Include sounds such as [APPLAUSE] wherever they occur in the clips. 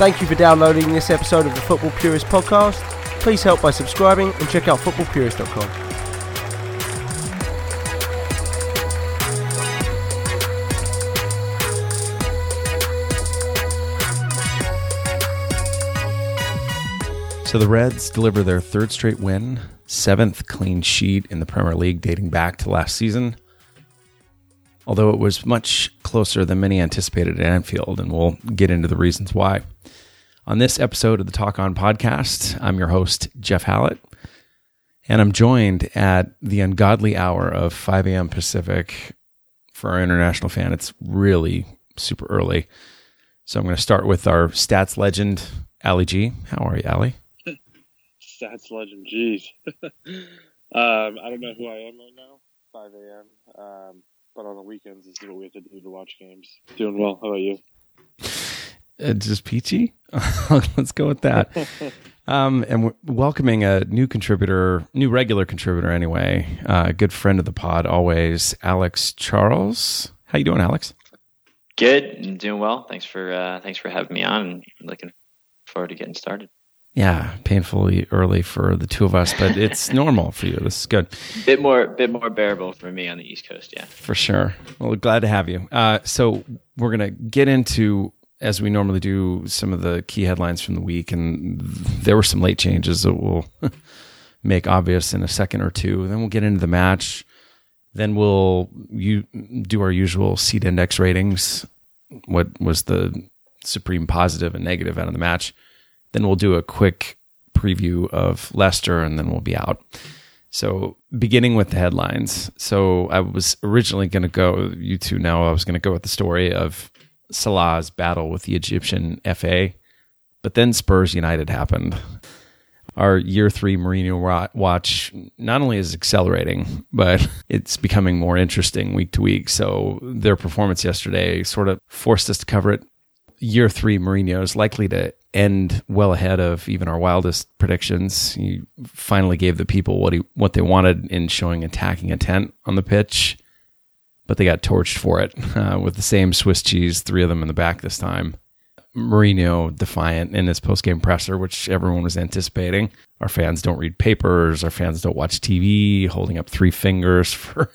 Thank you for downloading this episode of the Football Purist podcast. Please help by subscribing and check out footballpurist.com. So the Reds deliver their third straight win, seventh clean sheet in the Premier League dating back to last season. Although it was much closer than many anticipated at Anfield, and we'll get into the reasons why. On this episode of the Talk On podcast, I'm your host, Jeff Hallett, and I'm joined at the ungodly hour of 5 a.m. Pacific. For our international fan, it's really super early. So I'm going to start with our stats legend, Ali G. How are you, Ali? stats legend. Jeez. [LAUGHS] um, I don't know who I am right now. 5 a.m. Um, but on the weekends, this is what we have to do to watch games. Doing well. How about you? Uh, just peachy. [LAUGHS] Let's go with that. [LAUGHS] Um, and we're welcoming a new contributor, new regular contributor anyway. Uh, a good friend of the pod, always, Alex Charles. How you doing, Alex? Good, I'm doing well. Thanks for uh, thanks for having me on. looking forward to getting started. Yeah, painfully early for the two of us, but it's [LAUGHS] normal for you. This is good. Bit more, bit more bearable for me on the East Coast. Yeah, for sure. Well, glad to have you. Uh, so we're gonna get into as we normally do some of the key headlines from the week, and there were some late changes that we'll [LAUGHS] make obvious in a second or two. Then we'll get into the match. Then we'll you do our usual Seat Index ratings. What was the supreme positive and negative out of the match? Then we'll do a quick preview of Leicester and then we'll be out. So, beginning with the headlines. So, I was originally going to go, you two know, I was going to go with the story of Salah's battle with the Egyptian FA, but then Spurs United happened. Our year three Mourinho watch not only is accelerating, but [LAUGHS] it's becoming more interesting week to week. So, their performance yesterday sort of forced us to cover it. Year three Mourinho is likely to end well ahead of even our wildest predictions. He finally gave the people what he what they wanted in showing attacking intent on the pitch, but they got torched for it [LAUGHS] uh, with the same Swiss cheese, three of them in the back this time. Mourinho defiant in his post-game presser, which everyone was anticipating. Our fans don't read papers. Our fans don't watch TV. Holding up three fingers [LAUGHS] for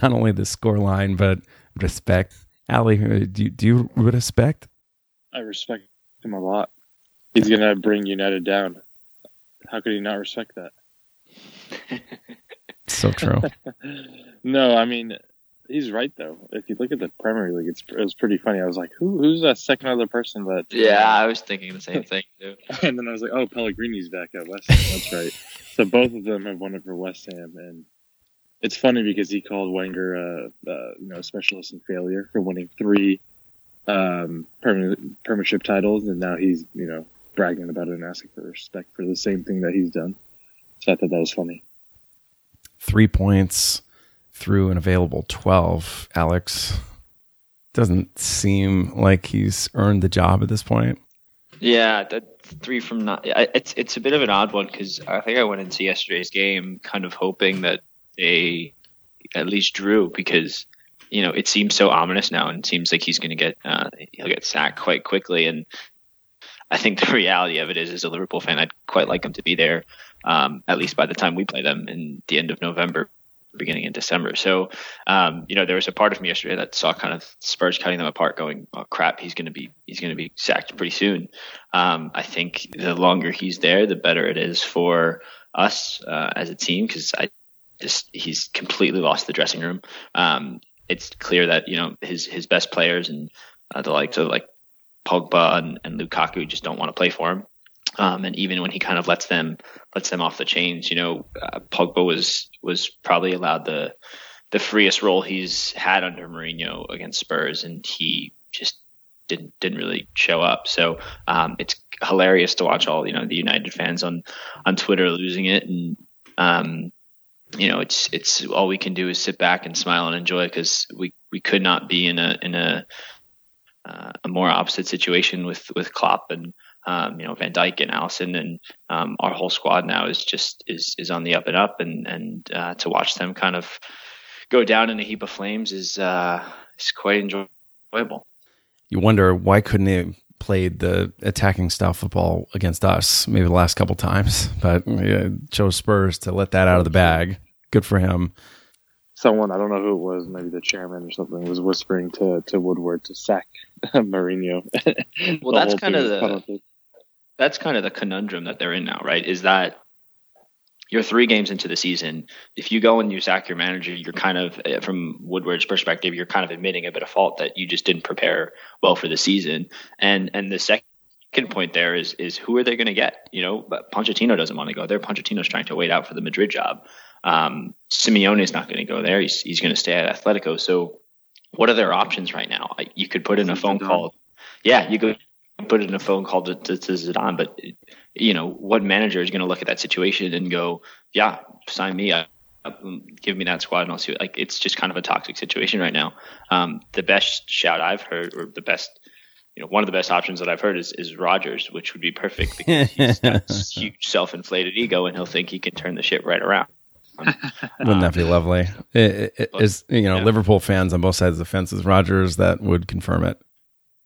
not only the score line but respect. Ali, do you, do you respect? I respect him a lot. He's gonna bring United down. How could he not respect that? [LAUGHS] so true. [LAUGHS] no, I mean he's right though. If you look at the Premier League, it's it was pretty funny. I was like, who who's that second other person that? Yeah, I was thinking the same thing too. [LAUGHS] and then I was like, oh, Pellegrini's back at West Ham. That's right. so both of them have won it for West Ham, and it's funny because he called Wenger a, a you know a specialist in failure for winning three um, permanent premiership titles, and now he's you know bragging about it and asking for respect for the same thing that he's done. So I thought that was funny. Three points through an available twelve, Alex. Doesn't seem like he's earned the job at this point. Yeah, that three from not. It's it's a bit of an odd one because I think I went into yesterday's game kind of hoping that they at least drew because you know, it seems so ominous now, and it seems like he's going to get uh, he'll get sacked quite quickly. And I think the reality of it is, as a Liverpool fan, I'd quite like him to be there um, at least by the time we play them in the end of November, beginning in December. So, um, you know, there was a part of me yesterday that saw kind of Spurs cutting them apart, going, "Oh crap, he's going to be he's going to be sacked pretty soon." Um, I think the longer he's there, the better it is for us uh, as a team because I just he's completely lost the dressing room. Um, it's clear that you know his his best players and uh, the likes of like Pogba and, and Lukaku just don't want to play for him. Um, and even when he kind of lets them lets them off the chains, you know, uh, Pogba was was probably allowed the the freest role he's had under Mourinho against Spurs, and he just didn't didn't really show up. So um, it's hilarious to watch all you know the United fans on on Twitter losing it, and um, you know, it's it's all we can do is sit back and smile and enjoy because we we could not be in a in a uh, a more opposite situation with with Klopp and um, you know Van Dijk and Alisson and um, our whole squad now is just is is on the up and up and and uh, to watch them kind of go down in a heap of flames is uh, is quite enjoyable. You wonder why couldn't they played the attacking style football against us maybe the last couple times, [LAUGHS] but yeah, chose Spurs to let that out of the bag. Good for him. Someone I don't know who it was, maybe the chairman or something, was whispering to, to Woodward to sack [LAUGHS] Mourinho. well, that's kind of the that's kind of the conundrum that they're in now, right? Is that you're three games into the season. If you go and you sack your manager, you're kind of, eh, from Woodward's perspective, you're kind of admitting a bit of fault that you just didn't prepare well for the season. And and the second point there is is who are they going to get? You know, but Pochettino doesn't want to go there. Pochettino's trying to wait out for the Madrid job. Um, Simeone is not going to go there. He's he's going to stay at Atletico. So, what are their options right now? You could put in a phone call. Yeah, you could put in a phone call to, to, to Zidane, but you know, what manager is going to look at that situation and go, yeah, sign me up, give me that squad and I'll see. What, like, it's just kind of a toxic situation right now. Um, the best shout I've heard, or the best, you know, one of the best options that I've heard is, is Rodgers, which would be perfect because he's got [LAUGHS] huge self-inflated ego and he'll think he can turn the shit right around. Wouldn't that be lovely? [LAUGHS] It, it, is you know yeah. Liverpool fans on both sides of the fence is Rodgers that would confirm it.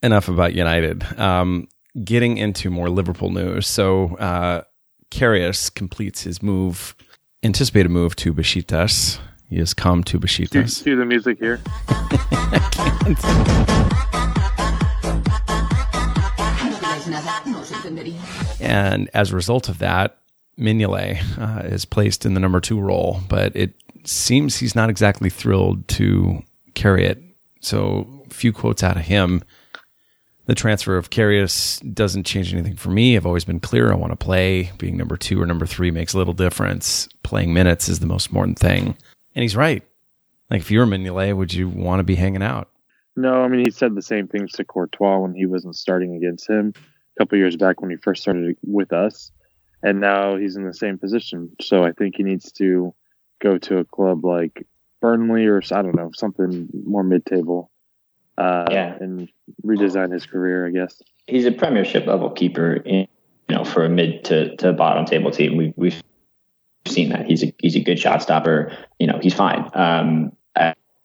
Enough about United. Um, getting into more Liverpool news. So, uh, Karius completes his move, anticipated move to Besiktas. He has come to Besiktas. Cue the music here. [LAUGHS] and as a result of that, Mignolet uh, is placed in the number two role, but it seems he's not exactly thrilled to carry it. So, a few quotes out of him the transfer of Karius doesn't change anything for me. I've always been clear. I want to play. Being number two or number three makes little difference. Playing minutes is the most important thing. And he's right. Like if you were Mignolet, would you want to be hanging out? No, I mean he said the same things to Courtois when he wasn't starting against him a couple years back when he first started with us, and now he's in the same position. So I think he needs to go to a club like Burnley or I don't know something more mid-table uh, yeah. and redesign his career, I guess. He's a Premiership level keeper, in, you know, for a mid to, to bottom table team. We, we've seen that he's a he's a good shot stopper. You know, he's fine. Um,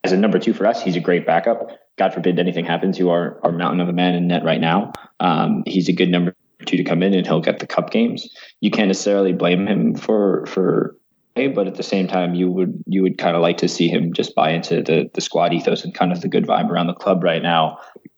as a number two for us, he's a great backup. God forbid anything happens to our, our mountain of a man in net right now. Um, he's a good number two to come in and he'll get the cup games. You can't necessarily blame him for for but at the same time, you would you would kind of like to see him just buy into the the squad ethos and kind of the good vibe around the club right now.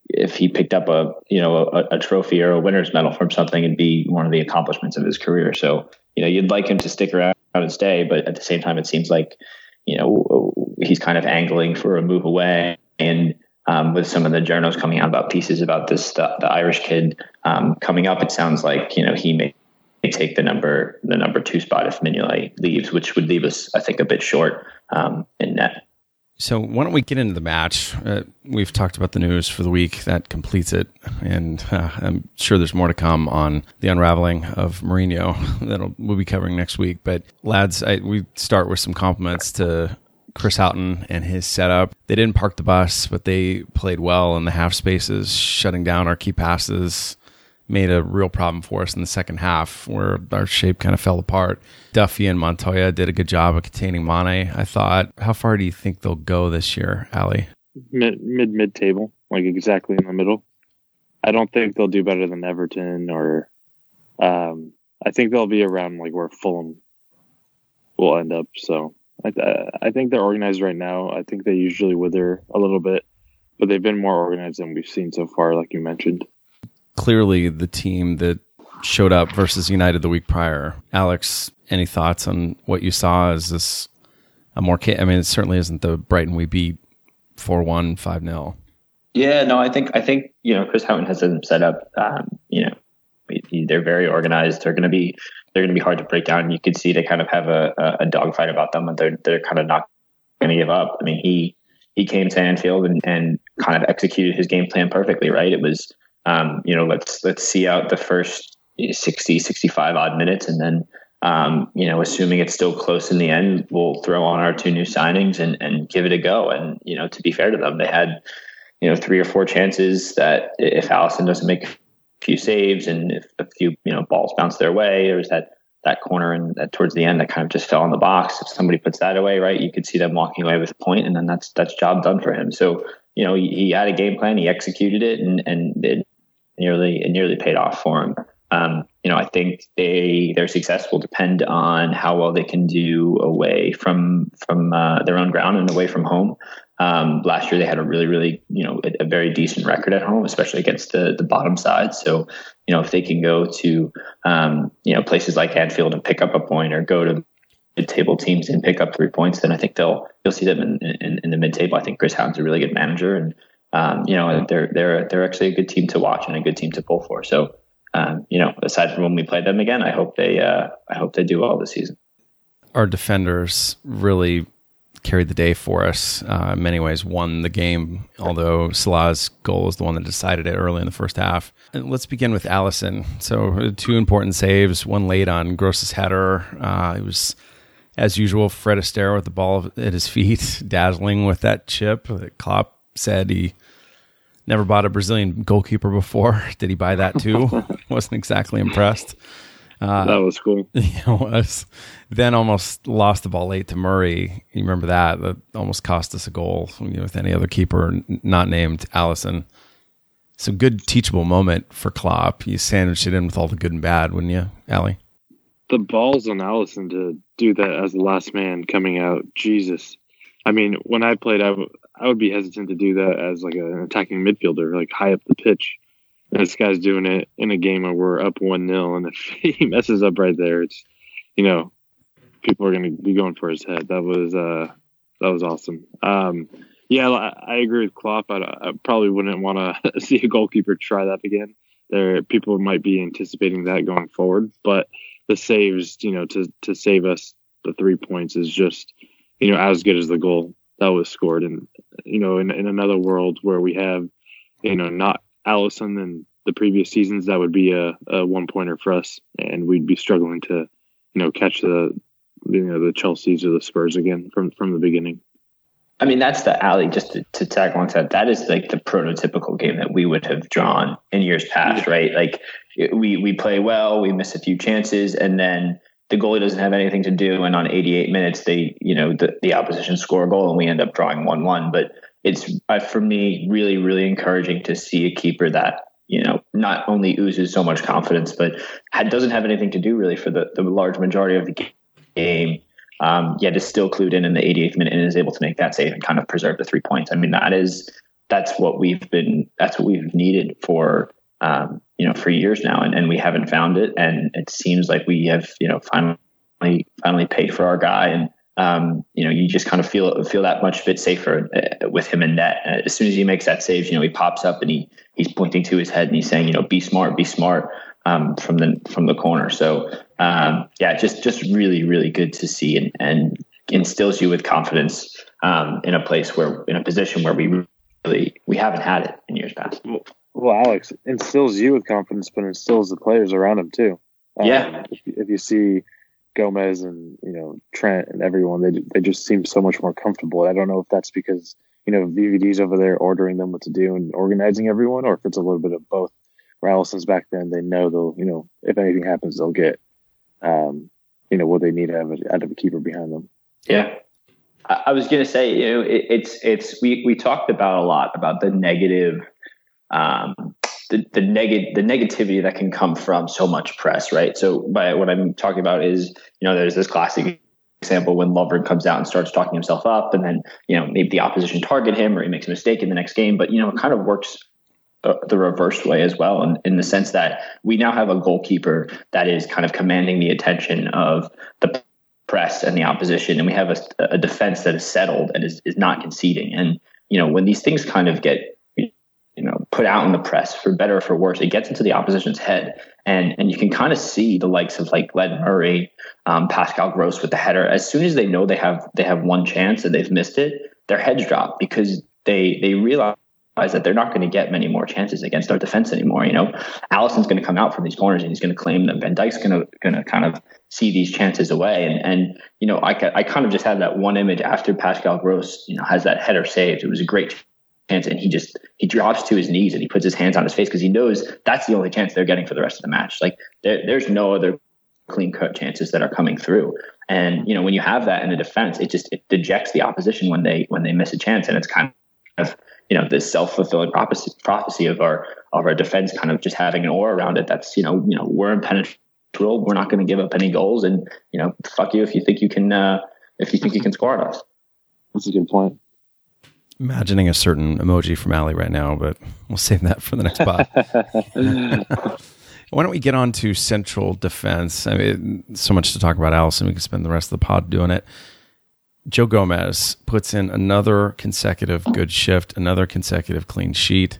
If he picked up a you know a, a trophy or a winner's medal from something, it'd be one of the accomplishments of his career. So you know you'd like him to stick around and stay, but at the same time, it seems like you know he's kind of angling for a move away and. Um, with some of the journals coming out about pieces about this the, the Irish kid um, coming up, it sounds like you know he may take the number the number two spot if Mignolet leaves, which would leave us, I think, a bit short um, in net. So why don't we get into the match? Uh, we've talked about the news for the week that completes it, and uh, I'm sure there's more to come on the unraveling of Mourinho [LAUGHS] that we'll be covering next week. But lads, I, we start with some compliments to Chris Hughton and his setup. They didn't park the bus, but they played well in the half spaces, shutting down our key passes made a real problem for us in the second half where our shape kind of fell apart. Duffy and Montoya did a good job of containing Mane, I thought. How far do you think they'll go this year, Ali? Mid mid mid table, like exactly in the middle. I don't think they'll do better than Everton or um, I think they'll be around like where Fulham will end up. So I, I think they're organized right now. I think they usually wither a little bit, but they've been more organized than we've seen so far, like you mentioned clearly the team that showed up versus United the week prior. Alex, any thoughts on what you saw? Is this a more? I mean, it certainly isn't the Brighton we beat four one five 0 Yeah, no, I think I think you know Chris Hughton has them set up. Um, you know, they're very organized. They're going to be they're going to be hard to break down. You could see they kind of have a, a dogfight about them, and they're they're kind of not going to give up. I mean, he he came to Anfield and, and kind of executed his game plan perfectly. Right, it was um, you know, let's let's see out the first 60, 65 odd minutes, and then um, you know, assuming it's still close in the end, we'll throw on our two new signings and and give it a go. And you know, to be fair to them, they had you know three or four chances that if Alisson doesn't make a few saves and if a few you know balls bounce their way, there was that that corner and that towards the end that kind of just fell in the box. If somebody puts that away, right, you could see them walking away with a point, and then that's that's job done for him. So you know, he, he had a game plan, he executed it, and and it nearly it nearly paid off for him. Um, you know, I think they their success will depend on how well they can do away from from uh, their own ground and away from home. Um, last year they had a really, really, you know, a, a, very decent record at home, especially against the the bottom side. So, you know, if they can go to, um, you know, places like Anfield and pick up a point, or go to mid-table teams and pick up three points, then I think they'll you'll see them in, in, in the mid-table. I think Chris Hughton's a really good manager, and um, you know, they're they're they're actually a good team to watch and a good team to pull for. So um, you know, aside from when we play them again, I hope they uh, I hope they do well this season. Our defenders really carried the day for us. Uh, in many ways, won the game. Although Salah's goal was the one that decided it early in the first half. And let's begin with Alisson. So two important saves. One late on Gross's header. Uh, it was. As usual, Fred Astaire with the ball at his feet, [LAUGHS] dazzling with that chip. Klopp said he Never bought a Brazilian goalkeeper before. [LAUGHS] Did he buy that too? [LAUGHS] [LAUGHS] Wasn't exactly impressed. Uh, that was cool. [LAUGHS] It was. Then almost lost the ball late to Murray. You remember that? That almost cost us a goal with any other keeper not named Alisson. Some good teachable moment for Klopp. You sandwiched it in with all the good and bad, wouldn't you, Ali? The balls on Alisson to do that as the last man coming out. Jesus. I mean, when I played, I, w- I would be hesitant to do that as like an attacking midfielder, like high up the pitch. This guy's doing it in a game where we're up one 0 and if [LAUGHS] he messes up right there, it's you know, people are going to be going for his head. That was uh, that was awesome. Um, yeah, I, I agree with Klopp. I, I probably wouldn't want to [LAUGHS] see a goalkeeper try that again. There, people might be anticipating that going forward, but the saves, you know, to to save us the three points is just you know, as good as the goal that was scored. And, you know, in, in another world where we have, you know, not Alisson and the previous seasons, that would be a, a one pointer for us. And we'd be struggling to, you know, catch the, you know, the Chelseas or the Spurs again from, from the beginning. I mean, that's the alley. Just to, to tag along to that, that is like the prototypical game that we would have drawn in years past, right? Like we we play well, we miss a few chances, and then the goalie doesn't have anything to do, and on 88 minutes, they you know the, the opposition score a goal, and we end up drawing one one. But it's uh, for me really really encouraging to see a keeper that you know not only oozes so much confidence, but doesn't have anything to do really for the, the large majority of the game. Um, yet is still clued in in the 88th minute and is able to make that save and kind of preserve the three points. I mean that is that's what we've been that's what we've needed for um, you know, for years now, and, and we haven't found it. And it seems like we have, you know, finally finally paid for our guy, and um, you know, you just kind of feel feel that much bit safer uh, with him in net. Uh, as soon as he makes that save, you know, he pops up and he he's pointing to his head and he's saying, you know, be smart, be smart um, from the from the corner. So um, yeah, just just really really good to see and and instills you with confidence um, in a place where in a position where we really we haven't had it in years past. Well, Alex instills you with confidence, but instills the players around him too. Um, yeah. If, if, you see Gomez and you know Trent and everyone, they they just seem so much more comfortable. I don't know if that's because you know VVD's over there ordering them what to do and organizing everyone, or if it's a little bit of both. Where Alisson's back then, they know they'll you know if anything happens, they'll get um, you know what they need out of a, out of a keeper behind them. Yeah. I was going to say, you know, it, it's it's we we talked about a lot about the negative um, the the, neg- the negativity that can come from so much press, right? So, by what I'm talking about is, you know, there's this classic example when Lovren comes out and starts talking himself up, and then you know maybe the opposition target him or he makes a mistake in the next game, but you know it kind of works uh, the reverse way as well, in, in the sense that we now have a goalkeeper that is kind of commanding the attention of the press and the opposition, and we have a, a defense that is settled and is, is not conceding. And you know when these things kind of get put out in the press for better or for worse it gets into the opposition's head and and you can kind of see the likes of like Led Murray um, Pascal Gross with the header as soon as they know they have they have one chance and they've missed it their heads drop because they they realize that they're not going to get many more chances against our defense anymore. You know, Alisson's going to come out from these corners and he's going to claim them. Van Dijk's going to going to kind of see these chances away. And and you know, I I kind of just had that one image after Pascal Gross, you know, has that header saved. It was a great chance and he just he drops to his knees and he puts his hands on his face because he knows that's the only chance they're getting for the rest of the match like there, there's no other clean cut chances that are coming through and you know when you have that in the defense it just it dejects the opposition when they when they miss a chance and it's kind of you know this self fulfilling prophecy, of our of our defense kind of just having an aura around it. That's you know you know we're impenetrable. We're not going to give up any goals, and you know fuck you if you think you can uh, if you think you can score on us. That's a good point. Imagining a certain emoji from Ali right now, but we'll save that for the next spot. [LAUGHS] Why don't we get on to central defense? I mean, so much to talk about Alisson. We could spend the rest of the pod doing it. Joe Gomez puts in another consecutive good shift, another consecutive clean sheet.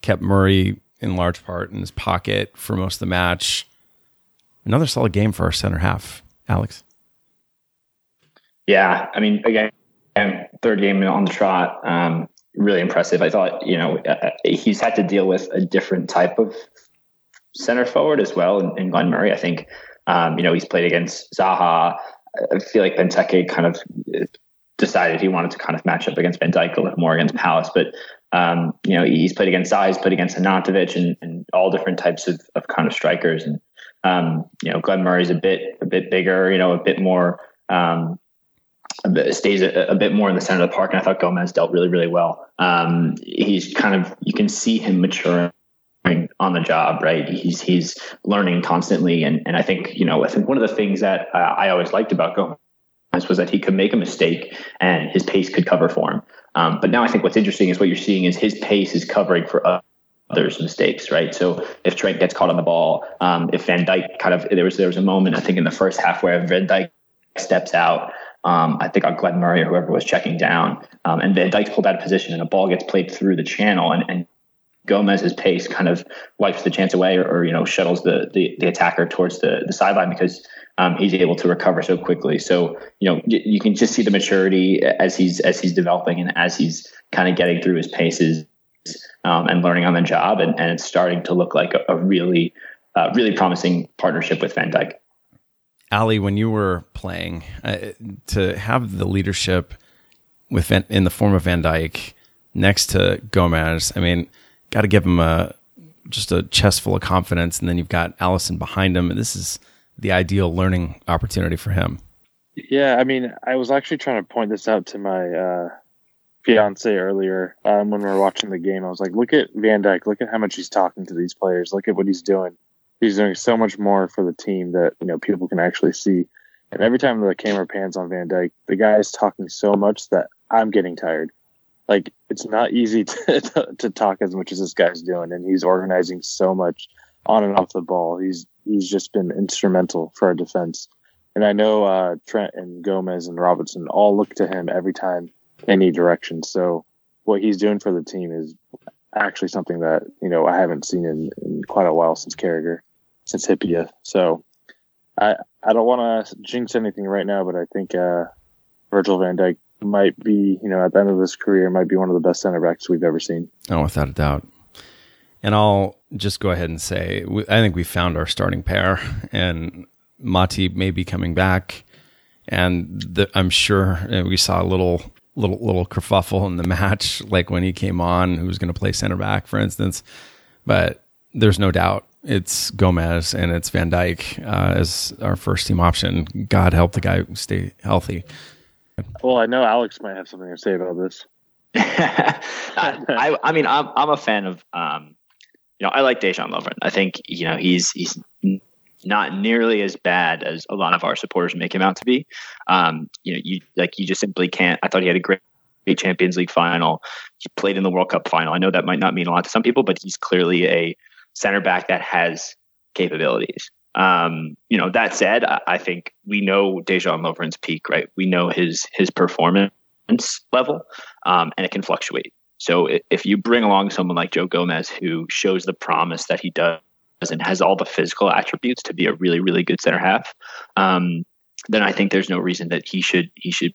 Kept Murray in large part in his pocket for most of the match. Another solid game for our center half, Alex. Yeah, I mean, again, third game on the trot, um, really impressive. I thought, you know, uh, he's had to deal with a different type of center forward as well in, in Glenn Murray. I think, um, you know, he's played against Zaha. I feel like Benteke kind of decided he wanted to kind of match up against Van Dijk a little more against Palace, but um, you know he's played against he's played against Arnautovic and, and all different types of, of kind of strikers. And um, you know Glenn Murray's a bit a bit bigger, you know, a bit more um, stays a, a, bit more in the center of the park. And I thought Gomez dealt really really well. Um, he's kind of you can see him maturing on the job, right? He's he's learning constantly, and and I think you know I think one of the things that uh, I always liked about Gomez was that he could make a mistake and his pace could cover for him. Um, but now I think what's interesting is what you're seeing is his pace is covering for others' mistakes, right? So if Trent gets caught on the ball, um, if Van Dijk kind of there was there was a moment I think in the first half where Van Dijk steps out. Um, I think on Glenn Murray or whoever was checking down, um, and Van Dijk's pulled out of position, and a ball gets played through the channel, and, and Gomez's pace kind of wipes the chance away or, or you know shuttles the, the, the attacker towards the, the sideline because um, he's able to recover so quickly. So you know y- you can just see the maturity as he's as he's developing and as he's kind of getting through his paces um, and learning on the job, and, and it's starting to look like a, a really uh, really promising partnership with Van Dijk. Ali, when you were playing, uh, to have the leadership with Van, in the form of Van Dijk next to Gomez, I mean got to give him a just a chest full of confidence, and then you've got Alisson behind him, and this is the ideal learning opportunity for him. Yeah, I mean, I was actually trying to point this out to my uh, fiance earlier um, when we were watching the game. I was like, "Look at Van Dijk! Look at how much he's talking to these players. Look at what he's doing. He's doing so much more for the team that you know people can actually see." And every time the camera pans on Van Dijk, the guy is talking so much that I'm getting tired like it's not easy [LAUGHS] to, to, talk as much as this guy's doing, and he's organizing so much on and off the ball. He's he's just been instrumental for our defense. And I know uh, Trent and Gomez and Robertson all look to him every time any direction. So what he's doing for the team is actually something that you know I haven't seen in, in quite a while since Carragher, since Hyypiä. So I I don't want to jinx anything right now, but I think uh, Virgil Van Dijk might be, you know, at the end of his career, might be one of the best center backs we've ever seen. Oh, without a doubt. And I'll just go ahead and say, I think we found our starting pair, and Matip may be coming back, and the, I'm sure we saw a little, little, little kerfuffle in the match, like when he came on, who was going to play center back, for instance. But there's no doubt it's Gomez and it's Van Dijk uh, as our first team option. God help the guy stay healthy. Well, I know Alex might have something to say about this. [LAUGHS] I, I mean, I'm, I'm a fan of, um, you know, I like Dejan Lovren. I think, you know, he's, he's not nearly as bad as a lot of our supporters make him out to be. Um, you know, you like, you just simply can't, I thought he had a great, great Champions League final. He played in the World Cup final. I know that might not mean a lot to some people, but he's clearly a center back that has capabilities. Um, you know, that said, I, I think we know Dejan Lovren's peak, right? We know his his performance level, um, and it can fluctuate. So if you bring along someone like Joe Gomez, who shows the promise that he does and has all the physical attributes to be a really, really good center half, um, then I think there's no reason that he should he should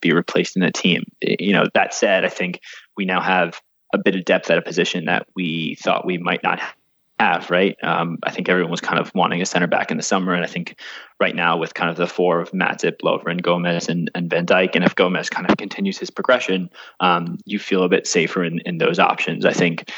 be replaced in the team. You know, that said, I think we now have a bit of depth at a position that we thought we might not have, right? Um, I think everyone was kind of wanting a center back in the summer, and I think right now with kind of the four of Matip, Lovren, Gomez, and, and Van Dijk, and if Gomez kind of continues his progression, um, you feel a bit safer in, in those options. I think,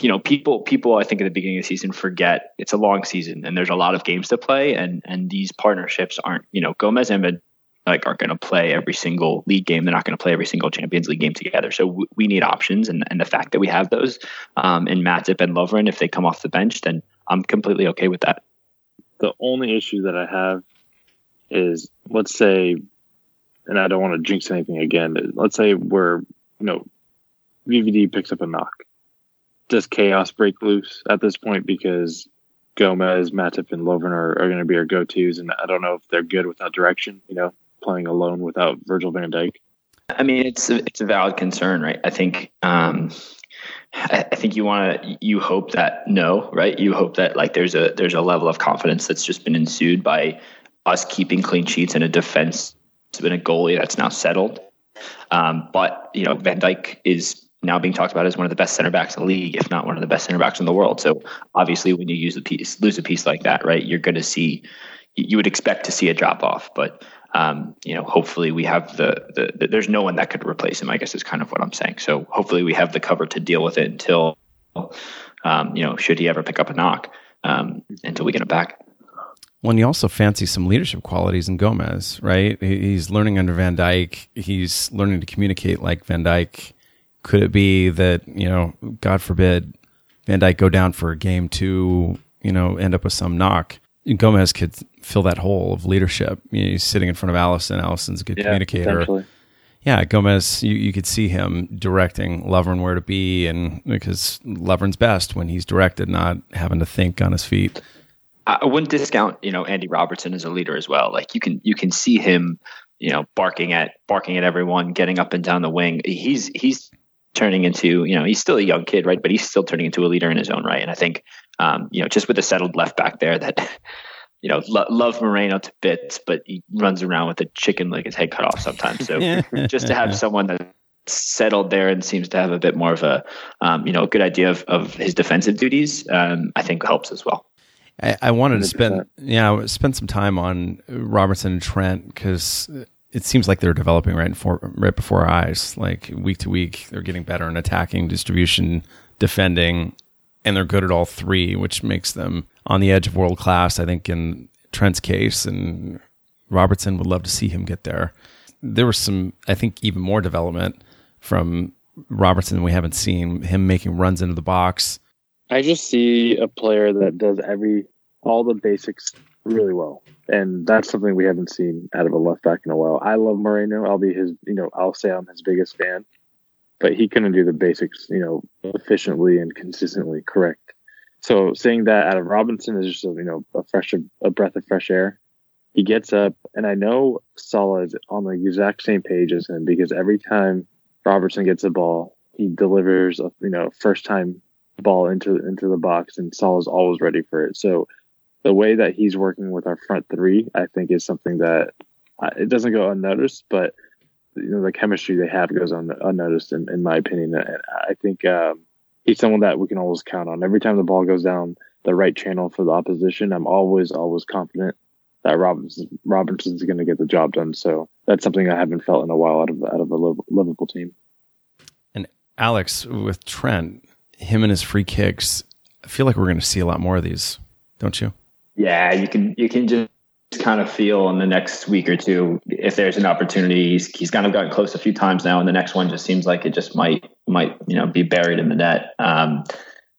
you know, people people I think at the beginning of the season forget it's a long season and there's a lot of games to play, and and these partnerships aren't, you know, Gomez and like aren't going to play every single league game. They're not going to play every single Champions League game together. So w- we need options, and, and the fact that we have those um, in Matip and Lovren, if they come off the bench, then I'm completely okay with that. The only issue that I have is, let's say, and I don't want to jinx anything again. Let's say we're, you know, VVD picks up a knock. Does chaos break loose at this point because Gomez, Matip, and Lovren are, are going to be our go tos, and I don't know if they're good without direction. You know, playing alone without Virgil Van Dijk? I mean, it's a, it's a valid concern, right? I think um, I, I think you want to you hope that no, right? You hope that like there's a there's a level of confidence that's just been ensued by us keeping clean sheets and a defense and a goalie that's now settled. Um, but you know, Van Dijk is now being talked about as one of the best center backs in the league, if not one of the best center backs in the world. So obviously, when you use a piece, lose a piece like that, right, you're going to see, you would expect to see a drop off. But um, you know, hopefully we have the, the, the, there's no one that could replace him. I guess is kind of what I'm saying. So hopefully we have the cover to deal with it until, um, you know, should he ever pick up a knock, um, until we get him back. Well, and you also fancy some leadership qualities in Gomez, right? He's learning under Van Dijk. He's learning to communicate like Van Dijk. Could it be that you know, God forbid, Van Dijk go down for a game two, you know, end up with some knock? Gomez could fill that hole of leadership. You know, he's sitting in front of Alisson. Alisson's a good yeah, communicator. Yeah, Gomez, you, you could see him directing Lovren where to be, and because Lovren's best when he's directed, not having to think on his feet. I wouldn't discount, you know, Andy Robertson as a leader as well. Like you can you can see him, you know, barking at barking at everyone, getting up and down the wing. He's he's turning into, you know, he's still a young kid, right? But he's still turning into a leader in his own right. And I think, um, you know, just with a settled left back there that [LAUGHS] you know, lo- love Moreno to bits, but he runs around with a chicken like his head cut off sometimes. So just to have someone that's settled there and seems to have a bit more of a, um, you know, a good idea of, of his defensive duties, um, I think helps as well. I, I wanted 100%. to spend, yeah, spend some time on Robertson and Trent because it seems like they're developing right, for, right before our eyes. Like week to week, they're getting better in attacking, distribution, defending, and they're good at all three, which makes them on the edge of world class. I think in Trent's case, and Robertson would love to see him get there. There was some, I think, even more development from Robertson we haven't seen. Him making runs into the box. I just see a player that does every all the basics really well, and that's something we haven't seen out of a left back in a while. I love Moreno. I'll be his, you know, I'll say I'm his biggest fan but he couldn't do the basics, you know, efficiently and consistently correct. So saying that out of Robinson is just, you know, a fresh, a breath of fresh air. He gets up, and I know Salah is on the exact same page as him because every time Robertson gets a ball, he delivers a, you know, first time ball into into the box, and Salah's always ready for it. So the way that he's working with our front three, I think, is something that uh, it doesn't go unnoticed, but you know the chemistry they have goes un, unnoticed in, in my opinion. And I think um, he's someone that we can always count on. Every time the ball goes down the right channel for the opposition, I'm always always confident that Robinson Robinson's going to get the job done. So that's something I haven't felt in a while out of out of a Liverpool team. And Alex with Trent, him and his free kicks, I feel like we're going to see a lot more of these, don't you? Yeah, you can you can just kind of feel in the next week or two if there's an opportunity. He's, he's kind of gotten close a few times now, and the next one just seems like it just might might you know be buried in the net. Um,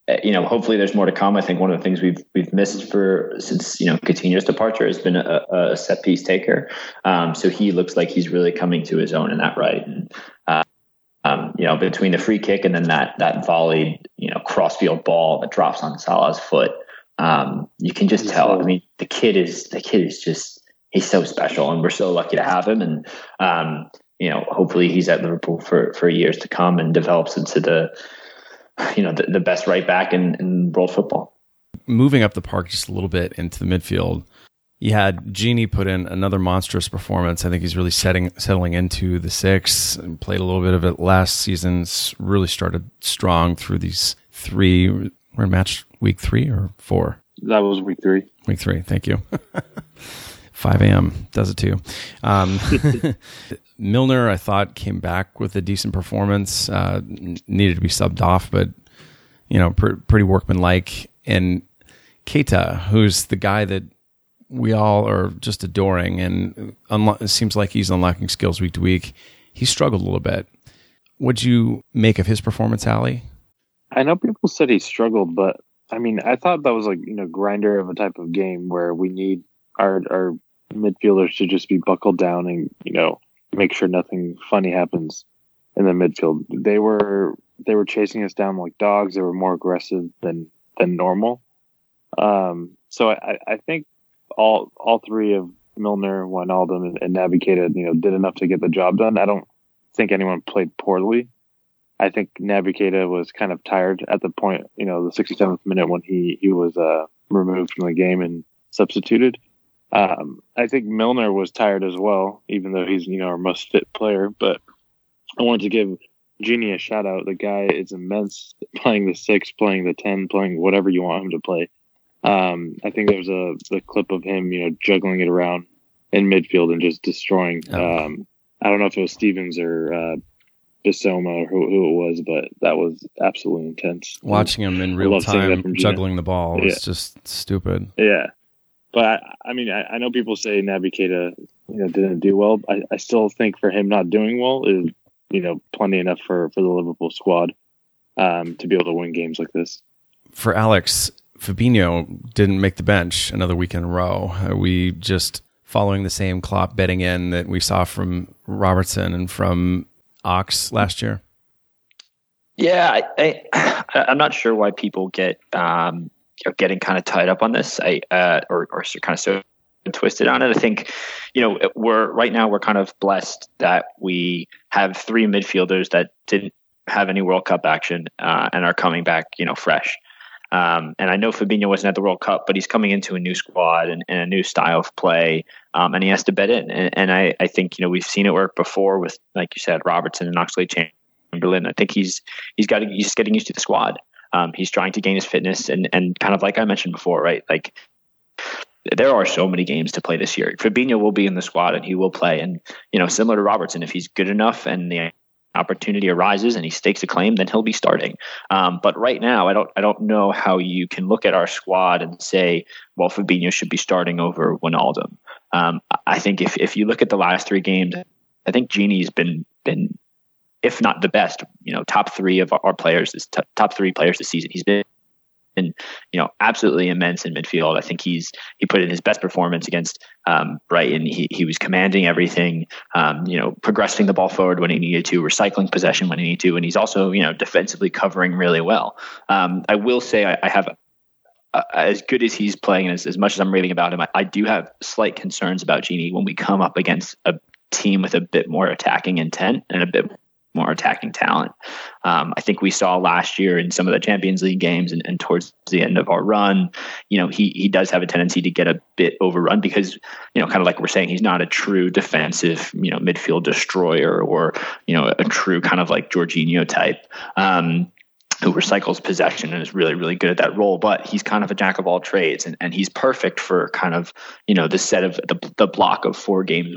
eh, you know, hopefully there's more to come. I think one of the things we've we've missed for since you know Coutinho's departure has been a, a set piece taker. Um, so he looks like he's really coming to his own in that right. And, uh, um, you know, between the free kick and then that that volleyed, you know, crossfield ball that drops on Salah's foot um, you can just tell. I mean, the kid is the kid is just he's so special, and we're so lucky to have him. And um, you know, hopefully, he's at Liverpool for for years to come and develops into the you know the, the best right back in, in world football. Moving up the park just a little bit into the midfield, you had Gini put in another monstrous performance. I think he's really setting settling into the six and played a little bit of it last season's. Really started strong through these three. We're in match week three or four? That was week three. Week three. Thank you. [LAUGHS] 5 a.m. does it too. Um, [LAUGHS] Milner, I thought, came back with a decent performance. Uh, needed to be subbed off, but you know, pr- pretty workmanlike. And Keita, who's the guy that we all are just adoring, and unlo- it seems like he's unlocking skills week to week. He struggled a little bit. What'd you make of his performance, Ali? I know people said he struggled, but I mean, I thought that was like you know grinder of a type of game where we need our our midfielders to just be buckled down and you know make sure nothing funny happens in the midfield. They were they were chasing us down like dogs. They were more aggressive than than normal. Um, so I, I think all all three of Milner, Wijnaldum, and, and Keita, you know, did enough to get the job done. I don't think anyone played poorly. I think Keita was kind of tired at the point, you know, the 67th minute when he he was uh, removed from the game and substituted. Um, I think Milner was tired as well, even though he's you know our most fit player. But I wanted to give Gini a shout out. The guy is immense, playing the six, playing the ten, playing whatever you want him to play. Um, I think there's a the clip of him, you know, juggling it around in midfield and just destroying. Oh. Um, I don't know if it was Stephens or uh, Bissouma or who, who it was, but that was absolutely intense. Watching him in real love seeing that time juggling the ball was Yeah. just stupid. Yeah, but I, I mean, I, I know people say Naby Keita, you know, didn't do well. I, I still think for him not doing well is, you know, plenty enough for for the Liverpool squad um, to be able to win games like this. For Alex, Fabinho didn't make the bench another week in a row. Are we just following the same Klopp betting in that we saw from Robertson and from Ox last year? Yeah, I, I, I'm not sure why people get um, are getting kind of tied up on this. I uh, or or kind of so twisted on it. I think you know we're right now we're kind of blessed that we have three midfielders that didn't have any World Cup action uh, and are coming back, you know, fresh. Um, and I know Fabinho wasn't at the World Cup, but he's coming into a new squad and, and a new style of play, um, and he has to bet in. And, and I, I think you know we've seen it work before with, like you said, Robertson and Oxlade-Chamberlain. I think he's he's got he's just getting used to the squad. Um, he's trying to gain his fitness and and kind of like I mentioned before, right? Like there are so many games to play this year. Fabinho will be in the squad and he will play. And you know, similar to Robertson, if he's good enough and the opportunity arises and he stakes a claim, then he'll be starting. Um, but right now, I don't I don't know how you can look at our squad and say, well, Fabinho should be starting over Wijnaldum. Um, I think if if you look at the last three games, I think Gini's been been if not the best, you know, top three of our players, this t- top three players this season. He's been, been, you know, absolutely immense in midfield. I think he's he put in his best performance against um, Brighton. He he was commanding everything, um, you know, progressing the ball forward when he needed to, recycling possession when he needed to, and he's also you know defensively covering really well. Um, I will say I, I have. Uh, as good as he's playing, and as, as much as I'm raving about him, I, I do have slight concerns about Gini when we come up against a team with a bit more attacking intent and a bit more attacking talent. Um, I think we saw last year in some of the Champions League games and, and towards the end of our run, you know, he he does have a tendency to get a bit overrun because, you know, kind of like we're saying, he's not a true defensive, you know, midfield destroyer or, you know, a true kind of like Jorginho type. Um, who recycles possession and is really, really good at that role. But he's kind of a jack of all trades, and, and he's perfect for kind of you know the set of the the block of four games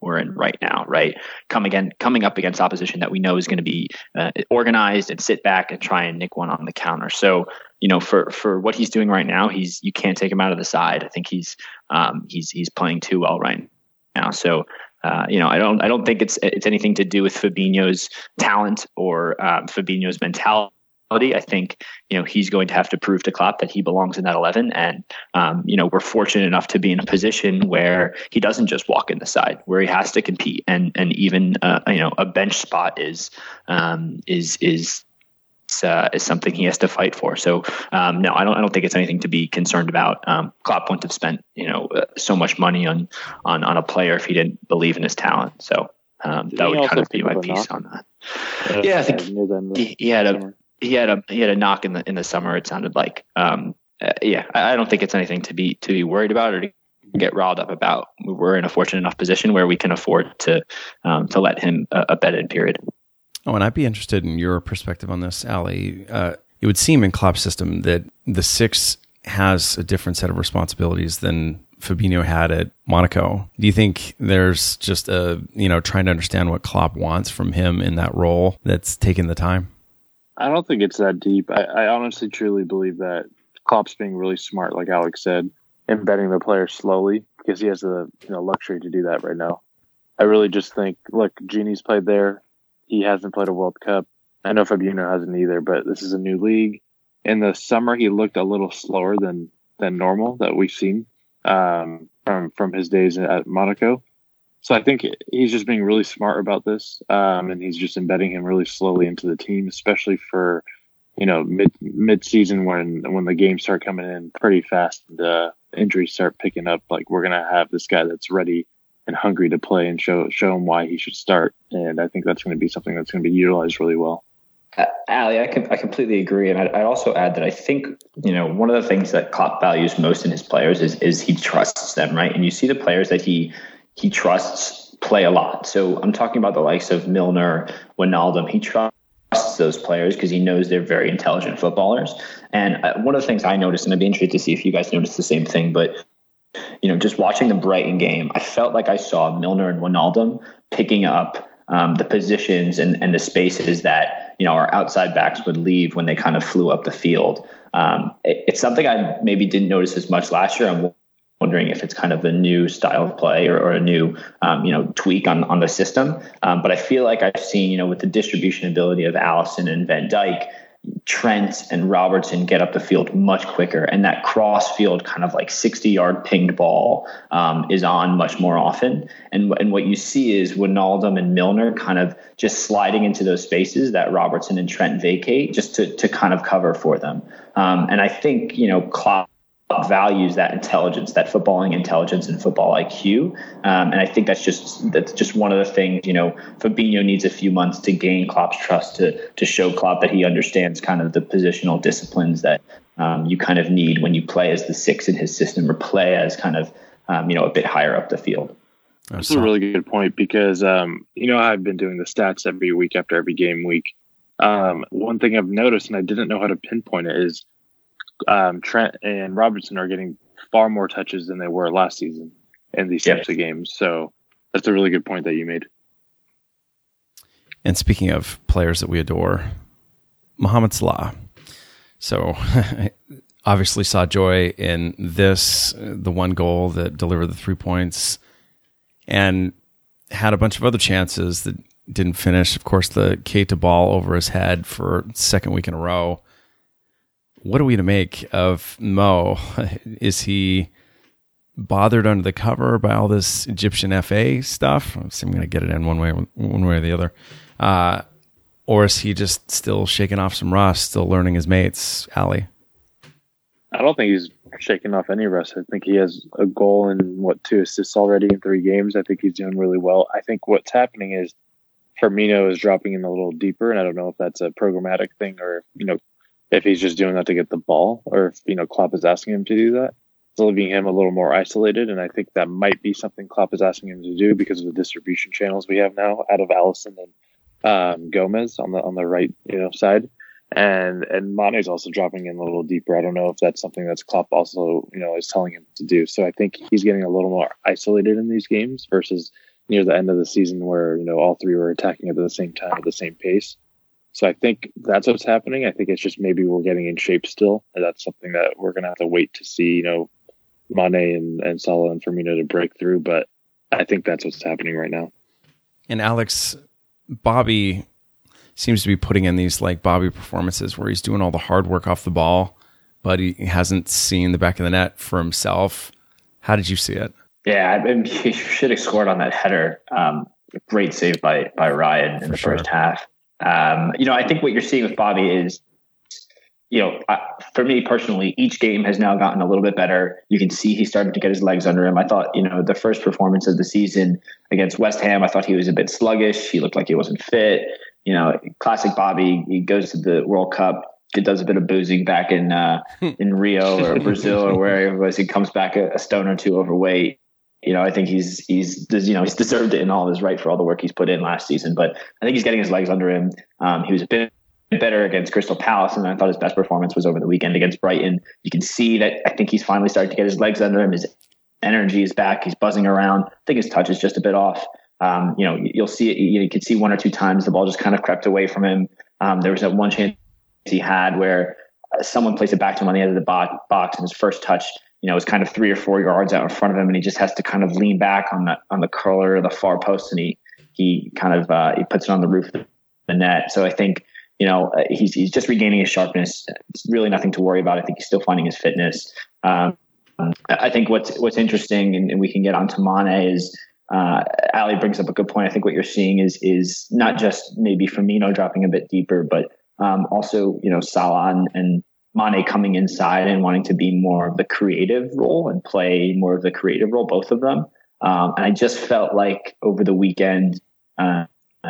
we're in right now, right? Come again, coming up against opposition that we know is going to be uh, organized and sit back and try and nick one on the counter. So you know, for for what he's doing right now, he's you can't take him out of the side. I think he's um, he's he's playing too well right now. So. Uh, you know, I don't. I don't think it's it's anything to do with Fabinho's talent or um, Fabinho's mentality. I think you know he's going to have to prove to Klopp that he belongs in that eleven, and um, you know we're fortunate enough to be in a position where he doesn't just walk in the side, where he has to compete, and and even uh, you know a bench spot is um, is is. Uh, is something he has to fight for. So um, no, I don't. I don't think it's anything to be concerned about. Um, Klopp wouldn't have spent you know uh, so much money on on on a player if he didn't believe in his talent. So um, that would kind of be my piece knock? on that. Uh, Yeah, I think near the end of the He, he had a. he had a he had a knock in the in the summer. It sounded like. Um, uh, yeah, I, I don't think it's anything to be to be worried about or to get riled up about. We're in a fortunate enough position where we can afford to um, to let him a, a bet in period. Oh, and I'd be interested in your perspective on this, Ali. Uh, it would seem in Klopp's system that the six has a different set of responsibilities than Fabinho had at Monaco. Do you think there's just a you know trying to understand what Klopp wants from him in that role that's taken the time? I don't think it's that deep. I, I honestly truly believe that Klopp's being really smart, like Alex said. embedding the player slowly because he has the you know luxury to do that right now. I really just think look, Gini's played there. He hasn't played a World Cup. I know Fabinho hasn't either, but this is a new league. In the summer, he looked a little slower than than normal that we've seen um, from from his days at Monaco. So I think he's just being really smart about this, um, and he's just embedding him really slowly into the team, especially for you know mid mid season when when the games start coming in pretty fast and uh, injuries start picking up. Like we're gonna have this guy that's ready and hungry to play and show show him why he should start, and I think that's going to be something that's going to be utilized really well. Uh, Ali, I, I completely agree, and I, I also add that I think you know one of the things that Klopp values most in his players is is he trusts them, right? And you see the players that he he trusts play a lot. So I'm talking about the likes of Milner, Wijnaldum. He trusts those players because he knows they're very intelligent footballers. And uh, one of the things I noticed, and I'd be interested to see if you guys noticed the same thing, but you know, just watching the Brighton game, I felt like I saw Milner and Wijnaldum picking up um, the positions and, and the spaces that you know our outside backs would leave when they kind of flew up the field. Um, it, it's something I maybe didn't notice as much last year. I'm wondering if it's kind of a new style of play or, or a new um, you know tweak on on the system. Um, but I feel like I've seen you know with the distribution ability of Alisson and Van Dijk. Trent and Robertson get up the field much quicker, and that cross field kind of like 60 yard pinged ball um, is on much more often. And, and what you see is Wijnaldum and Milner kind of just sliding into those spaces that Robertson and Trent vacate just to, to kind of cover for them. Um, and I think, you know, Klopp values that intelligence, that footballing intelligence and football IQ. Um, and I think that's just that's just one of the things. You know, Fabinho needs a few months to gain Klopp's trust to to show Klopp that he understands kind of the positional disciplines that um, you kind of need when you play as the six in his system or play as kind of um, you know a bit higher up the field. That's a really good point because um, you know I've been doing the stats every week after every game week. Um, one thing I've noticed, and I didn't know how to pinpoint it, is um, Trent and Robertson are getting far more touches than they were last season in these types of games. So that's a really good point that you made. And speaking of players that we adore, Mohamed Salah. So [LAUGHS] obviously saw joy in this, the one goal that delivered the three points, and had a bunch of other chances that didn't finish. Of course, the Keita ball over his head for second week in a row what are we to make of Mo? [LAUGHS] Is he bothered under the cover by all this Egyptian FA stuff? I'm going to get it in one way, one way or the other. Uh, or is he just still shaking off some rust, still learning his mates, Ali? I don't think he's shaking off any rust. I think he has a goal and what two assists already in three games. I think he's doing really well. I think what's happening is Firmino is dropping in a little deeper, and I don't know if that's a programmatic thing or you know if he's just doing that to get the ball, or if you know Klopp is asking him to do that. It's leaving him a little more isolated, and I think that might be something Klopp is asking him to do because of the distribution channels we have now out of Alisson and um, Gomez on the on the right you know side, and and Mane's also dropping in a little deeper. I don't know if that's something that's Klopp also you know is telling him to do. So I think he's getting a little more isolated in these games versus near the end of the season where you know all three were attacking at the same time at the same pace. So I think that's what's happening. I think it's just maybe we're getting in shape still. And that's something that we're going to have to wait to see, you know, Mane and, and Salah and Firmino to break through. But I think that's what's happening right now. And Alex, Bobby seems to be putting in these like Bobby performances where he's doing all the hard work off the ball, but he hasn't seen the back of the net for himself. How did you see it? Yeah, I mean, [LAUGHS] he should have scored on that header. Um, great save by by Ryan in for the sure. first half. Um, you know, I think what you're seeing with Bobby is, you know, for me personally, each game has now gotten a little bit better. You can see he's starting to get his legs under him. I thought, you know, the first performance of the season against West Ham, I thought he was a bit sluggish. He looked like he wasn't fit. You know, classic Bobby. He goes to the World Cup, It does a bit of boozing back in uh, [LAUGHS] in Rio or Brazil or wherever it was. He comes back a, a stone or two overweight you know, I think he's he's you know he's deserved it in all his right for all the work he's put in last season. But I think he's getting his legs under him. Um, he was a bit better against Crystal Palace, and I thought his best performance was over the weekend against Brighton. You can see that I think he's finally starting to get his legs under him. His energy is back. He's buzzing around. I think his touch is just a bit off. Um, you know, you'll see it. You, know, you can see one or two times the ball just kind of crept away from him. Um, there was that one chance he had where someone placed it back to him on the end of the box and his first touch you know, is kind of three or four yards out in front of him, and he just has to kind of lean back on the on the curler the far post, and he he kind of uh, he puts it on the roof of the net. So I think you know uh, he's he's just regaining his sharpness. It's really nothing to worry about. I think he's still finding his fitness. Um, I think what's what's interesting, and, and we can get onto Mane is. Uh, Ali brings up a good point. I think what you're seeing is is not just maybe Firmino dropping a bit deeper, but um, also you know Salah and, and Mane coming inside and wanting to be more of the creative role and play more of the creative role, both of them. Um, and I just felt like over the weekend, uh,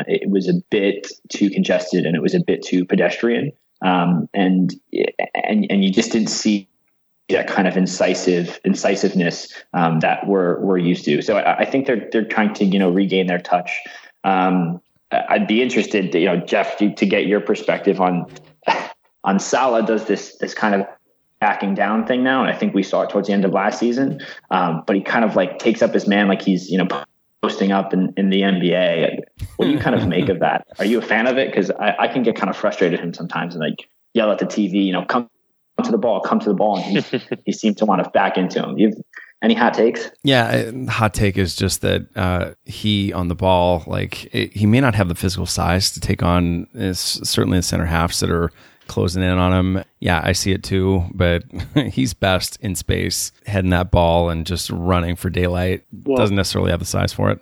it was a bit too congested and it was a bit too pedestrian. Um, and, and, and you just didn't see that kind of incisive incisiveness um, that we're, we're used to. So I, I, think they're, they're trying to, you know, regain their touch. Um, I'd be interested to, you know, Jeff, to, to get your perspective on on Salah does this this kind of backing down thing now, and I think we saw it towards the end of last season. Um, but he kind of like takes up his man like he's you know posting up in, in the NBA. What do you kind of [LAUGHS] make of that? Are you a fan of it? Because I, I, can get kind of frustrated with him sometimes and like yell at the TV, you know, come to the ball, come to the ball, and he, [LAUGHS] he seemed to want to back into him. You've any hot takes? Yeah, hot take is just that uh, he on the ball, like it, he may not have the physical size to take on certainly the center halves that are closing in on him. Yeah, I see it too, but [LAUGHS] he's best in space, heading that ball and just running for daylight. Well, Doesn't necessarily have the size for it.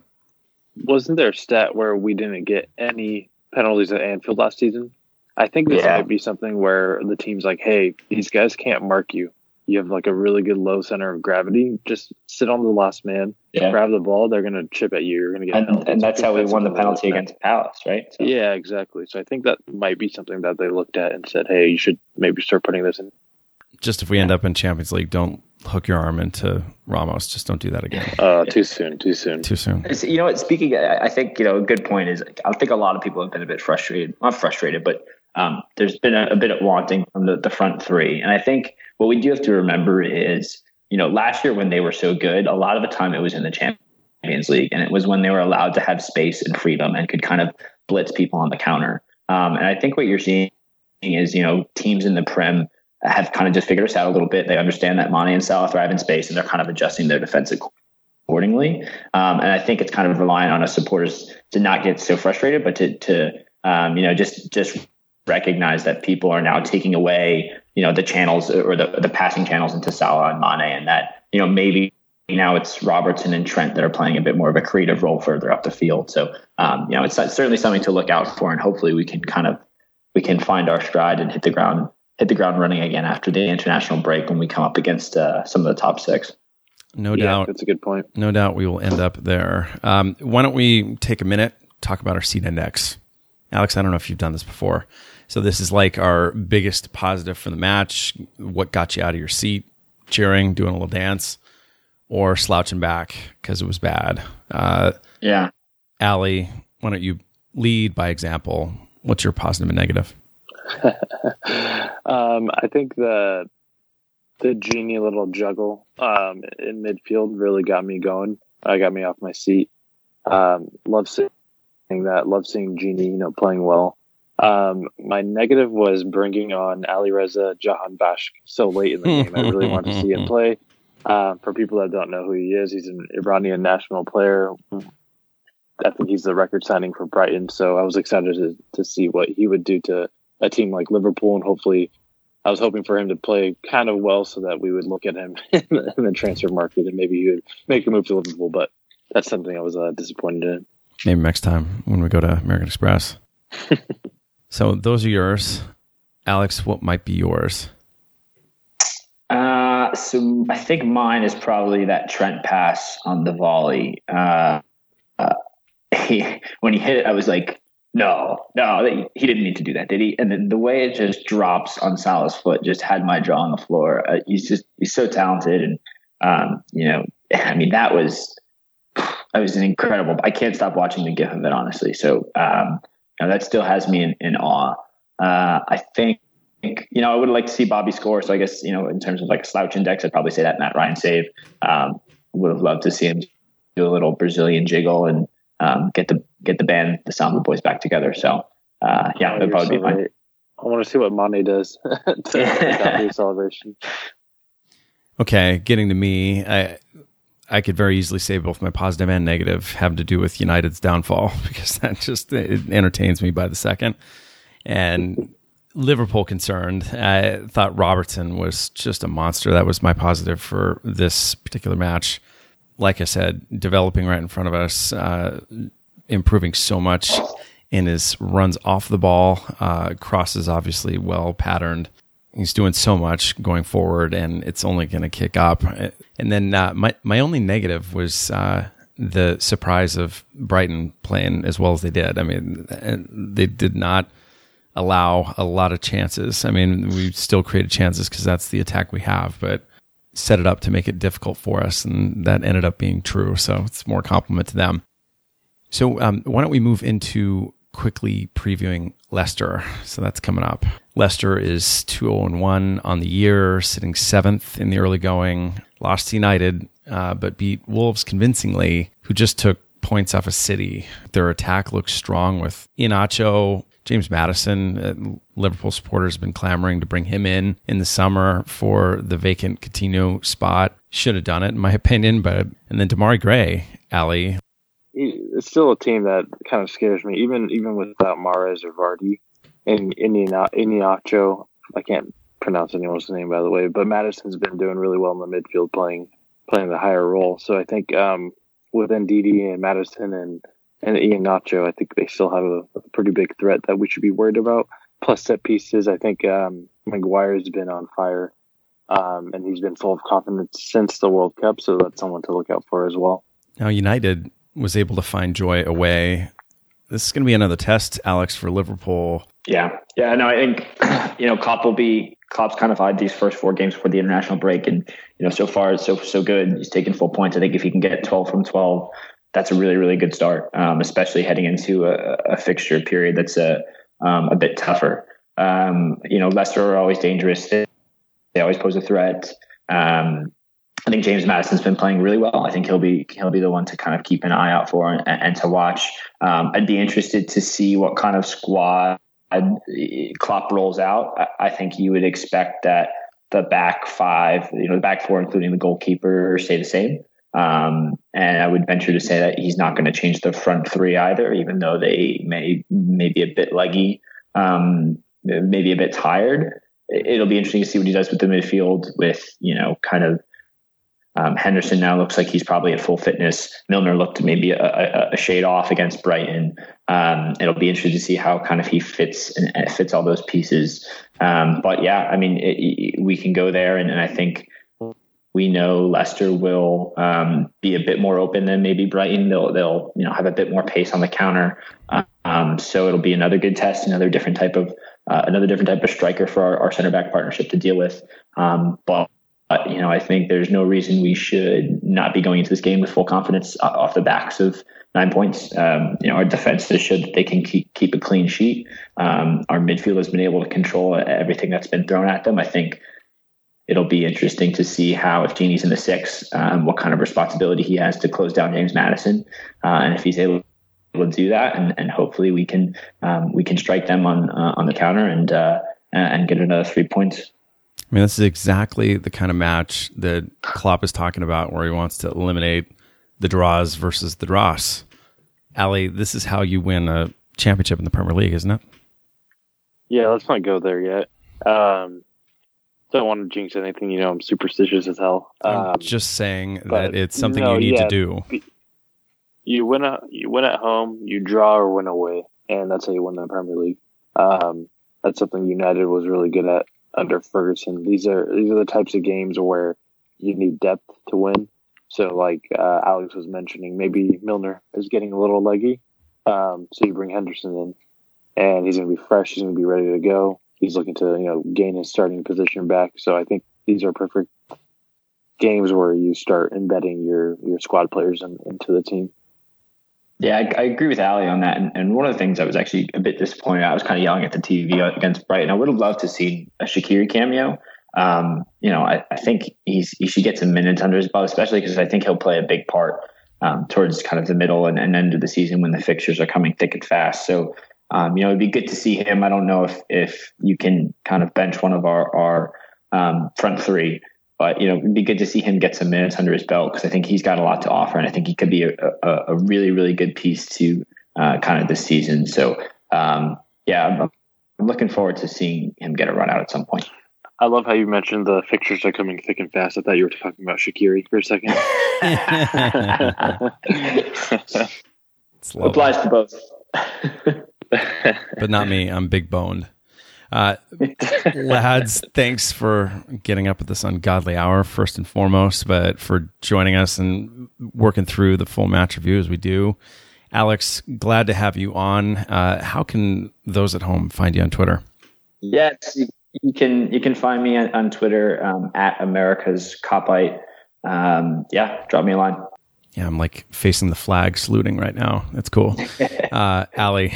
Wasn't there a stat where we didn't get any penalties at Anfield last season? I think this yeah. might be something where the team's like, hey, these guys can't mark you you have like a really good low center of gravity. Just sit on the last man, yeah. grab the ball. They're going to chip at you. You're going to get and, and that's how we won the penalty against Palace, right? So. Yeah, exactly. So I think that might be something that they looked at and said, "Hey, you should maybe start putting this in." Just if we end up in Champions League, don't hook your arm into Ramos. Just don't do that again. Uh, too soon. Too soon. Too soon. It's, you know what? Speaking, I think you know a good point is I think a lot of people have been a bit frustrated. Not frustrated, but um, there's been a, a, bit of wanting from the, the front three, and I think what we do have to remember is, you know, last year when they were so good, a lot of the time it was in the Champions League, and it was when they were allowed to have space and freedom and could kind of blitz people on the counter. Um, and I think what you're seeing is, you know, teams in the Prem have kind of just figured us out a little bit. They understand that Mane and Salah thrive in space, and they're kind of adjusting their defense accordingly. Um, and I think it's kind of relying on us supporters to not get so frustrated, but to to um, you know just just recognize that people are now taking away, you know, the channels or the, the passing channels into Salah and Mane, and that, you know, maybe now it's Robertson and Trent that are playing a bit more of a creative role further up the field. So, um, you know, it's certainly something to look out for, and hopefully we can kind of we can find our stride and hit the ground hit the ground running again after the international break when we come up against uh, some of the top six. No yeah, doubt, that's a good point. No doubt, we will end up there. Um, why don't we take a minute talk about our Seat Index? Alex, I don't know if you've done this before. So this is like our biggest positive for the match. What got you out of your seat, cheering, doing a little dance, or slouching back because it was bad. Uh, yeah. Ali, why don't you lead by example? What's your positive and negative? [LAUGHS] um, I think the the Gini little juggle um, in midfield really got me going. Uh, got me off my seat. Um, love seeing that. Love seeing Gini, you know, playing well. Um, my negative was bringing on Alireza Jahanbakhsh so late in the game. I really wanted to see him [LAUGHS] play. Uh, for people that don't know who he is, he's an Iranian national player. I think he's the record signing for Brighton. So I was excited to, to see what he would do to a team like Liverpool. And hopefully, I was hoping for him to play kind of well so that we would look at him in [LAUGHS] the, in the transfer market and maybe he would make a move to Liverpool. But that's something I was uh, disappointed in. Maybe next time when we go to American Express. [LAUGHS] So those are yours. Alex, what might be yours? Uh, so I think mine is probably that Trent pass on the volley. Uh, uh, [LAUGHS] he, when he hit it, I was like, no, no, he didn't need to do that, did he? And then the way it just drops on Salah's foot just had my jaw on the floor. Uh, he's just, he's so talented. And, um, you know, [LAUGHS] I mean, that was, that was an incredible, I can't stop watching the GIF of it, honestly. So, um, you know, that still has me in, in awe. Uh, I think, you know, I would like to see Bobby score. So I guess, you know, in terms of like a slouch index, I'd probably say that Mat Ryan save. Um, would have loved to see him do a little Brazilian jiggle and um, get the get the band, the Samba Boys, back together. So uh, yeah, oh, that'd probably so be fine. I want to see what Mane does [LAUGHS] to [LAUGHS] celebration. Okay, getting to me, I I could very easily say both my positive and negative have to do with United's downfall [LAUGHS] because that just it entertains me by the second. And Liverpool concerned, I thought Robertson was just a monster. That was my positive for this particular match. Like I said, developing right in front of us, uh, improving so much in his runs off the ball, uh, crosses obviously well patterned. He's doing so much going forward, and it's only going to kick up. And then uh, my my only negative was uh, the surprise of Brighton playing as well as they did. I mean, they did not allow a lot of chances. I mean, we still created chances because that's the attack we have, but set it up to make it difficult for us, and that ended up being true. So it's more compliment to them. So um, why don't we move into quickly previewing Leicester? So that's coming up. Leicester is 2 0 1 on the year, sitting seventh in the early going. Lost to United, uh, but beat Wolves convincingly, who just took points off a of City. Their attack looks strong with Iheanacho, James Maddison, Uh, Liverpool supporters have been clamoring to bring him in in the summer for the vacant Coutinho spot. Should have done it, in my [LAUGHS] opinion. But and then Demarai Gray, Ali. It's still a team that kind of scares me, even even without Mahrez or Vardy and Iheanacho. I can't pronounce anyone's name by the way, but Maddison's been doing really well in the midfield, playing playing the higher role. So I think um, with Ndidi and Madison and and Iheanacho, I think they still have a, a, pretty big threat that we should be worried about. Plus set pieces, I think um, Maguire's been on fire, um, and he's been full of confidence since the World Cup. So that's someone to look out for as well. Now United was able to find joy away. This is going to be another test, Alex, for Liverpool yeah, yeah. No, I think [CLEARS THROAT] you know Klopp will be Klopp's kind of had these first four games for the international break, and you know so far it's so so good. He's taken full points. I think if he can get twelve from twelve, that's a really really good start, um, especially heading into a, a, fixture period that's a um, a bit tougher. Um, you know, Leicester are always dangerous. They, they always pose a threat. Um, I think James Maddison's been playing really well. I think he'll be he'll be the one to kind of keep an eye out for and, and to watch. Um, I'd be interested to see what kind of squad Klopp rolls out, I think you would expect that the back five, you know, the back four, including the goalkeeper, stay the same. Um, and I would venture to say that he's not going to change the front three either, even though they may, may be a bit leggy, um, maybe a bit tired. It'll be interesting to see what he does with the midfield with, you know, kind of um, Henderson now looks like he's probably at full fitness. Milner looked maybe a, a, a shade off against Brighton. Um, it'll be interesting to see how kind of he fits and, fits all those pieces. Um, but yeah, I mean, it, it, we can go there, and, and, I think we know Leicester will um, be a bit more open than maybe Brighton. They'll they'll you know have a bit more pace on the counter. Um, so it'll be another good test, another different type of uh, another different type of striker for our, our center back partnership to deal with. Um, but uh, you know, I think there's no reason we should not be going into this game with full confidence uh, off the backs of nine points. Um, you know, our defense has showed that they can keep, keep a clean sheet. Um, our midfield has been able to control everything that's been thrown at them. I think it'll be interesting to see how, if Gini's in the six, um, what kind of responsibility he has to close down James Maddison, uh, and if he's able to do that, and, and hopefully we can um, we can strike them on uh, on the counter and uh, and get another three points. I mean, this is exactly the kind of match that Klopp is talking about, where he wants to eliminate the draws versus the dross. Ali, this is how you win a championship in the Premier League, isn't it? Yeah, let's not go there yet. Um, don't want to jinx anything. You know, I'm superstitious as hell. Um, I'm just saying that it's something no, you need yeah, to do. You win a you win at home, you draw or win away, and that's how you win the Premier League. Um, that's something United was really good at under Ferguson. These are these are the types of games where you need depth to win. So, like uh, Alex was mentioning, maybe Milner is getting a little leggy. Um, so you bring Henderson in, and he's going to be fresh. He's going to be ready to go. He's looking to you know gain his starting position back. So I think these are perfect games where you start embedding your your squad players in, into the team. Yeah, I, I, agree with Ali on that. And, and, one of the things I was actually a bit disappointed. I was kind of yelling at the TV against Brighton. I would have loved to see a Shaqiri cameo. Um, you know, I, I, think he's he should get some minutes under his belt, especially because I think he'll play a big part um, towards kind of the middle and, and, end of the season when the fixtures are coming thick and fast. So, um, you know, it'd be good to see him. I don't know if if you can kind of bench one of our our um, front three but you know, it'd be good to see him get some minutes under his belt because I think he's got a lot to offer, and I think he could be a, a, a really, really good piece to uh, kind of this season. So, um, yeah, I'm, I'm looking forward to seeing him get a run out at some point. I love how you mentioned the fixtures are coming thick and fast. I thought you were talking about Shaqiri for a second. [LAUGHS] [LAUGHS] It's. Applies to both. but not me. I'm big boned. Uh, lads, [LAUGHS] thanks for getting up at this ungodly hour, first and foremost, but for joining us and working through the full match review as we do. Alex, glad to have you on. Uh, how can those at home find you on Twitter? Yes, you, can you can find me on, on Twitter um, at America's Kopite. Um, yeah, drop me a line. Yeah, I'm like facing the flag, saluting right now. That's cool. [LAUGHS] uh, Ali,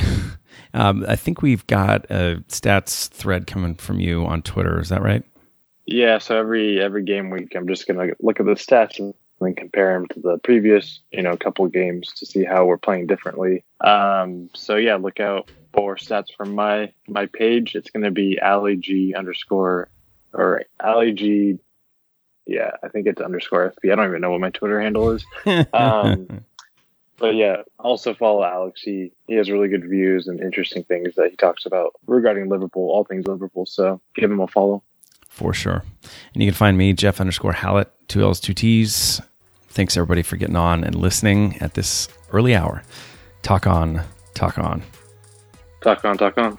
um, I think we've got a stats thread coming from you on Twitter. Is that right? Yeah, so every every game week, I'm just gonna look at the stats and then compare them to the previous, you know, couple of games to see how we're playing differently. Um, so yeah, look out for stats from my my page. It's gonna be G underscore or G. Yeah, I think it's underscore FB. I don't even know what my Twitter handle is. [LAUGHS] Um, but yeah, also follow Alex. He he has really good views and interesting things that he talks about regarding Liverpool, all things Liverpool. So give him a follow. For sure. And you can find me, Jeff underscore Hallett, two L's, two T's. Thanks everybody for getting on and listening at this early hour. Talk on, talk on. Talk on, talk on.